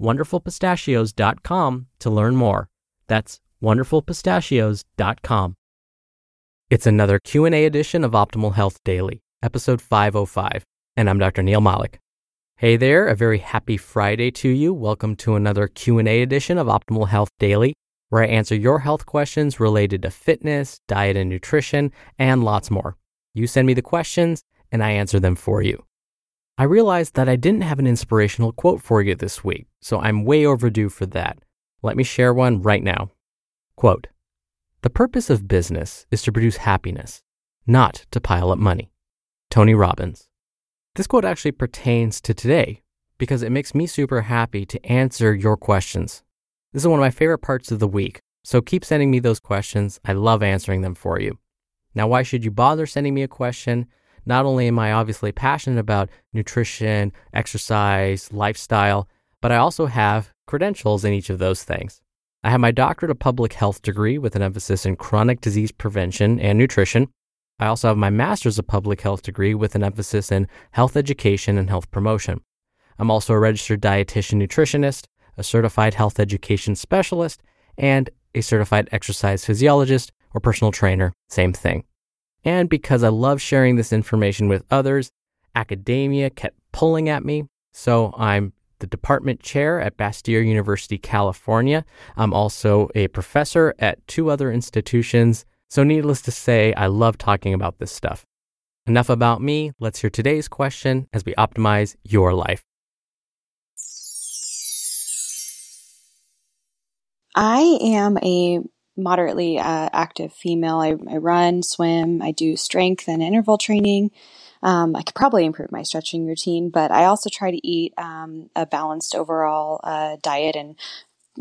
wonderfulpistachios.com to learn more. That's wonderfulpistachios.com. It's another Q&A edition of Optimal Health Daily, episode 505, and I'm Dr. Neal Malik. Hey there, a very happy Friday to you. Welcome to another Q&A edition of Optimal Health Daily, where I answer your health questions related to fitness, diet and nutrition, and lots more. You send me the questions and I answer them for you. I realized that I didn't have an inspirational quote for you this week, so I'm way overdue for that. Let me share one right now. Quote The purpose of business is to produce happiness, not to pile up money. Tony Robbins. This quote actually pertains to today because it makes me super happy to answer your questions. This is one of my favorite parts of the week, so keep sending me those questions. I love answering them for you. Now, why should you bother sending me a question? Not only am I obviously passionate about nutrition, exercise, lifestyle, but I also have credentials in each of those things. I have my doctorate of public health degree with an emphasis in chronic disease prevention and nutrition. I also have my master's of public health degree with an emphasis in health education and health promotion. I'm also a registered dietitian nutritionist, a certified health education specialist, and a certified exercise physiologist or personal trainer, same thing. And because I love sharing this information with others, academia kept pulling at me. So I'm the department chair at Bastyr University, California. I'm also a professor at two other institutions. So, needless to say, I love talking about this stuff. Enough about me. Let's hear today's question as we optimize your life. I am a moderately uh, active female. I, I, run, swim, I do strength and interval training. Um, I could probably improve my stretching routine, but I also try to eat um, a balanced overall uh, diet and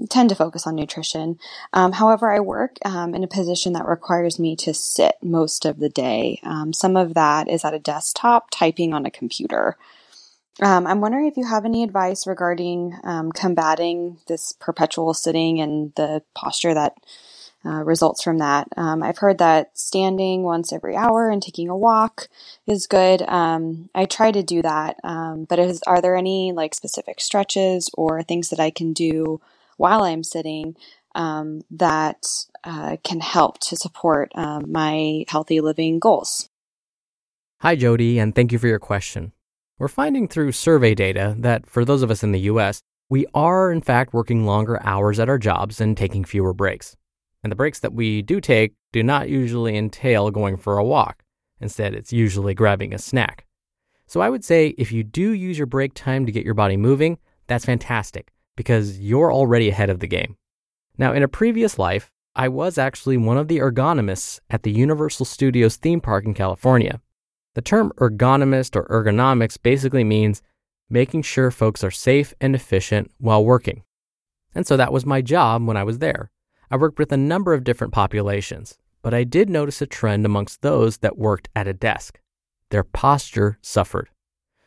tend to focus on nutrition. Um, however, I work um, in a position that requires me to sit most of the day. Um, some of that is at a desktop typing on a computer. Um, I'm wondering if you have any advice regarding um, combating this perpetual sitting and the posture that uh, results from that. Um, I've heard that standing once every hour and taking a walk is good. Um, I try to do that, um, but is, are there any like specific stretches or things that I can do while I'm sitting um, that uh, can help to support my healthy living goals? Hi, Jody, and thank you for your question. We're finding through survey data that for those of us in the US, we are in fact working longer hours at our jobs and taking fewer breaks. And the breaks that we do take do not usually entail going for a walk. Instead, it's usually grabbing a snack. So I would say if you do use your break time to get your body moving, that's fantastic because you're already ahead of the game. Now, in a previous life, I was actually one of the ergonomists at the Universal Studios theme park in California. The term ergonomist or ergonomics basically means making sure folks are safe and efficient while working. And so that was my job when I was there. I worked with a number of different populations, but I did notice a trend amongst those that worked at a desk. Their posture suffered.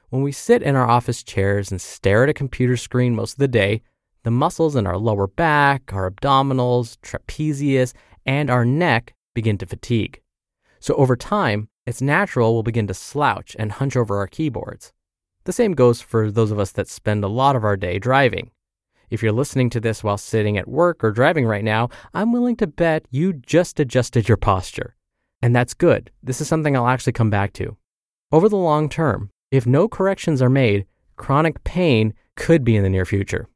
When we sit in our office chairs and stare at a computer screen most of the day, the muscles in our lower back, our abdominals, trapezius, and our neck begin to fatigue. So over time, it's natural we'll begin to slouch and hunch over our keyboards. The same goes for those of us that spend a lot of our day driving. If you're listening to this while sitting at work or driving right now, I'm willing to bet you just adjusted your posture. And that's good. This is something I'll actually come back to. Over the long term, if no corrections are made, chronic pain could be in the near future.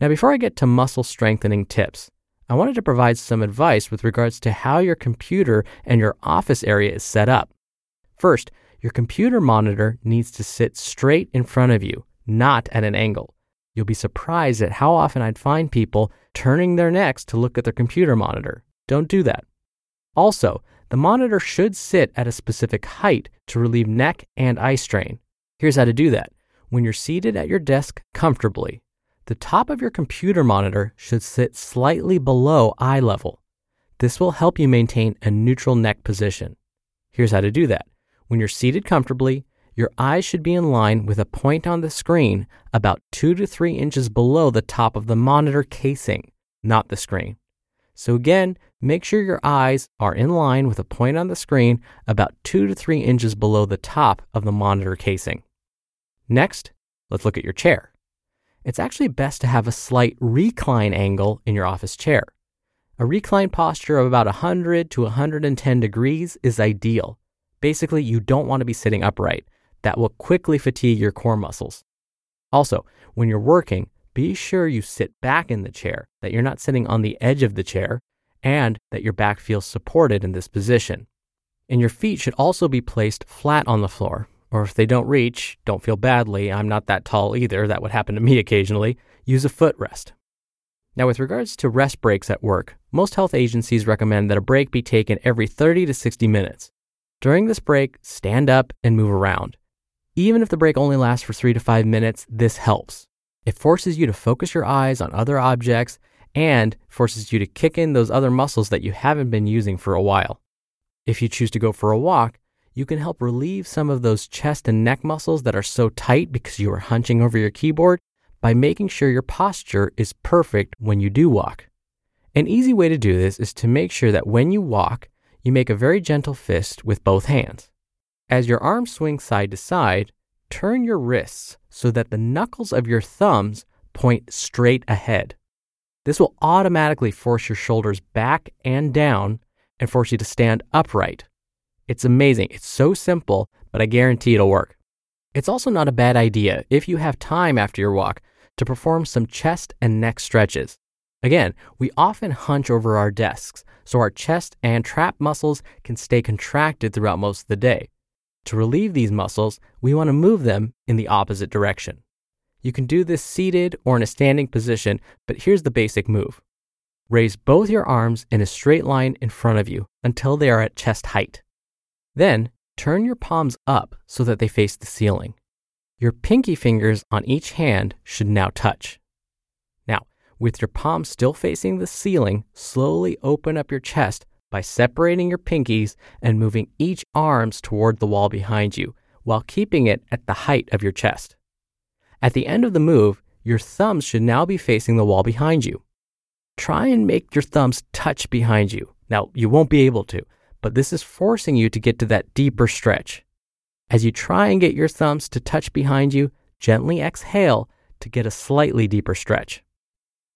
Now, before I get to muscle strengthening tips, I wanted to provide some advice with regards to how your computer and your office area is set up. First, your computer monitor needs to sit straight in front of you, not at an angle. You'll be surprised at how often I'd find people turning their necks to look at their computer monitor. Don't do that. Also, the monitor should sit at a specific height to relieve neck and eye strain. Here's how to do that. When you're seated at your desk comfortably, the top of your computer monitor should sit slightly below eye level. This will help you maintain a neutral neck position. Here's how to do that. When you're seated comfortably, your eyes should be in line with a point on the screen about two to three inches below the top of the monitor casing, not the screen. So, again, make sure your eyes are in line with a point on the screen about two to three inches below the top of the monitor casing. Next, let's look at your chair it's actually best to have a slight recline angle in your office chair. A recline posture of about 100 to 110 degrees is ideal. Basically, you don't want to be sitting upright. That will quickly fatigue your core muscles. Also, when you're working, be sure you sit back in the chair, that you're not sitting on the edge of the chair, and that your back feels supported in this position. And your feet should also be placed flat on the floor, or if they don't reach, don't feel badly, I'm not that tall either, that would happen to me occasionally, use a footrest. Now, with regards to rest breaks at work, most health agencies recommend that a break be taken every 30 to 60 minutes. During this break, stand up and move around. Even if the break only lasts for 3 to 5 minutes, this helps. It forces you to focus your eyes on other objects and forces you to kick in those other muscles that you haven't been using for a while. If you choose to go for a walk, you can help relieve some of those chest and neck muscles that are so tight because you are hunching over your keyboard by making sure your posture is perfect when you do walk. An easy way to do this is to make sure that when you walk, you make a very gentle fist with both hands. As your arms swing side to side, turn your wrists so that the knuckles of your thumbs point straight ahead. This will automatically force your shoulders back and down and force you to stand upright it's amazing. It's so simple, but I guarantee it'll work. It's also not a bad idea if you have time after your walk to perform some chest and neck stretches. Again, we often hunch over our desks, so our chest and trap muscles can stay contracted throughout most of the day. To relieve these muscles, we want to move them in the opposite direction. You can do this seated or in a standing position, but here's the basic move. Raise both your arms in a straight line in front of you until they are at chest height. Then turn your palms up so that they face the ceiling. Your pinky fingers on each hand should now touch. Now, with your palms still facing the ceiling, slowly open up your chest by separating your pinkies and moving each arms toward the wall behind you while keeping it at the height of your chest. At the end of the move, your thumbs should now be facing the wall behind you. Try and make your thumbs touch behind you. Now, you won't be able to, but this is forcing you to get to that deeper stretch. As you try and get your thumbs to touch behind you, gently exhale to get a slightly deeper stretch.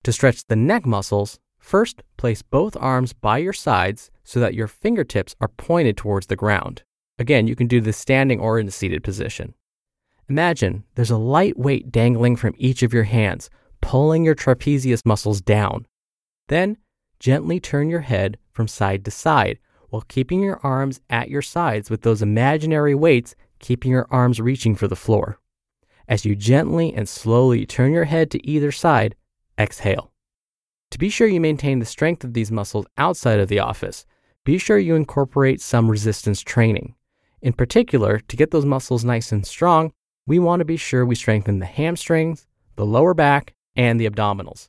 To stretch the neck muscles, first place both arms by your sides so that your fingertips are pointed towards the ground. Again, you can do this standing or in a seated position. Imagine there's a light weight dangling from each of your hands, pulling your trapezius muscles down. Then, gently turn your head from side to side while keeping your arms at your sides with those imaginary weights keeping your arms reaching for the floor. As you gently and slowly turn your head to either side, exhale. To be sure you maintain the strength of these muscles outside of the office, be sure you incorporate some resistance training. In particular, to get those muscles nice and strong, we want to be sure we strengthen the hamstrings, the lower back, and the abdominals.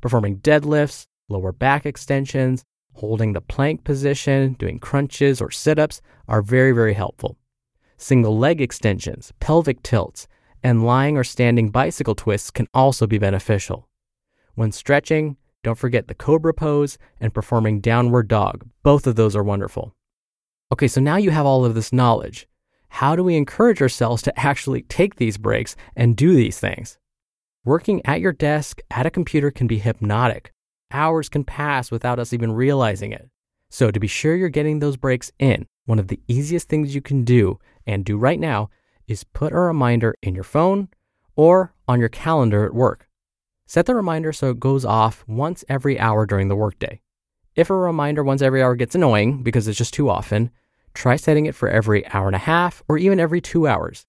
Performing deadlifts, lower back extensions, holding the plank position, doing crunches or sit ups are very, very helpful. Single leg extensions, pelvic tilts, and lying or standing bicycle twists can also be beneficial. When stretching, don't forget the cobra pose and performing downward dog. Both of those are wonderful. Okay, so now you have all of this knowledge. How do we encourage ourselves to actually take these breaks and do these things? Working at your desk at a computer can be hypnotic. Hours can pass without us even realizing it. So, to be sure you're getting those breaks in, one of the easiest things you can do and do right now is put a reminder in your phone or on your calendar at work. Set the reminder so it goes off once every hour during the workday. If a reminder once every hour gets annoying because it's just too often, try setting it for every hour and a half or even every two hours.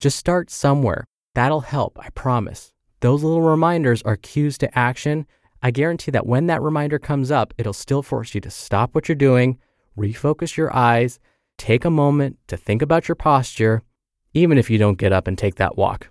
Just start somewhere. That'll help, I promise. Those little reminders are cues to action. I guarantee that when that reminder comes up, it'll still force you to stop what you're doing, refocus your eyes, take a moment to think about your posture, even if you don't get up and take that walk.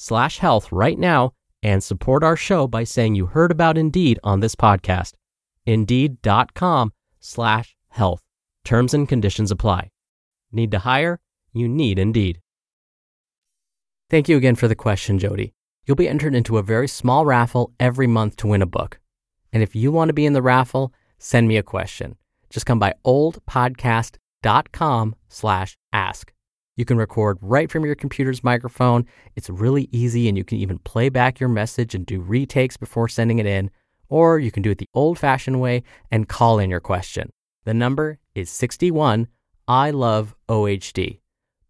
slash health right now and support our show by saying you heard about Indeed on this podcast. Indeed.com slash health. Terms and conditions apply. Need to hire? You need Indeed. Thank you again for the question, Jody. You'll be entered into a very small raffle every month to win a book. And if you want to be in the raffle, send me a question. Just come by oldpodcast.com slash ask. You can record right from your computer's microphone. It's really easy, and you can even play back your message and do retakes before sending it in. Or you can do it the old fashioned way and call in your question. The number is 61 I love OHD.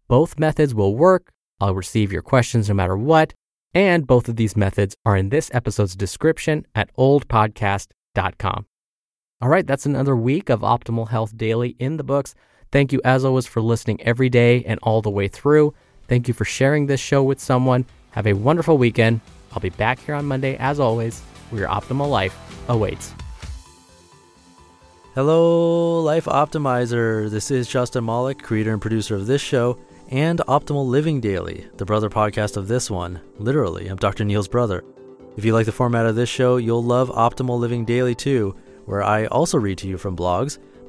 Both methods will work. I'll receive your questions no matter what. And both of these methods are in this episode's description at oldpodcast.com. All right, that's another week of Optimal Health Daily in the books. Thank you, as always, for listening every day and all the way through. Thank you for sharing this show with someone. Have a wonderful weekend. I'll be back here on Monday, as always, where your optimal life awaits. Hello, Life Optimizer. This is Justin Malik, creator and producer of this show and Optimal Living Daily, the brother podcast of this one. Literally, I'm Dr. Neal's brother. If you like the format of this show, you'll love Optimal Living Daily too, where I also read to you from blogs,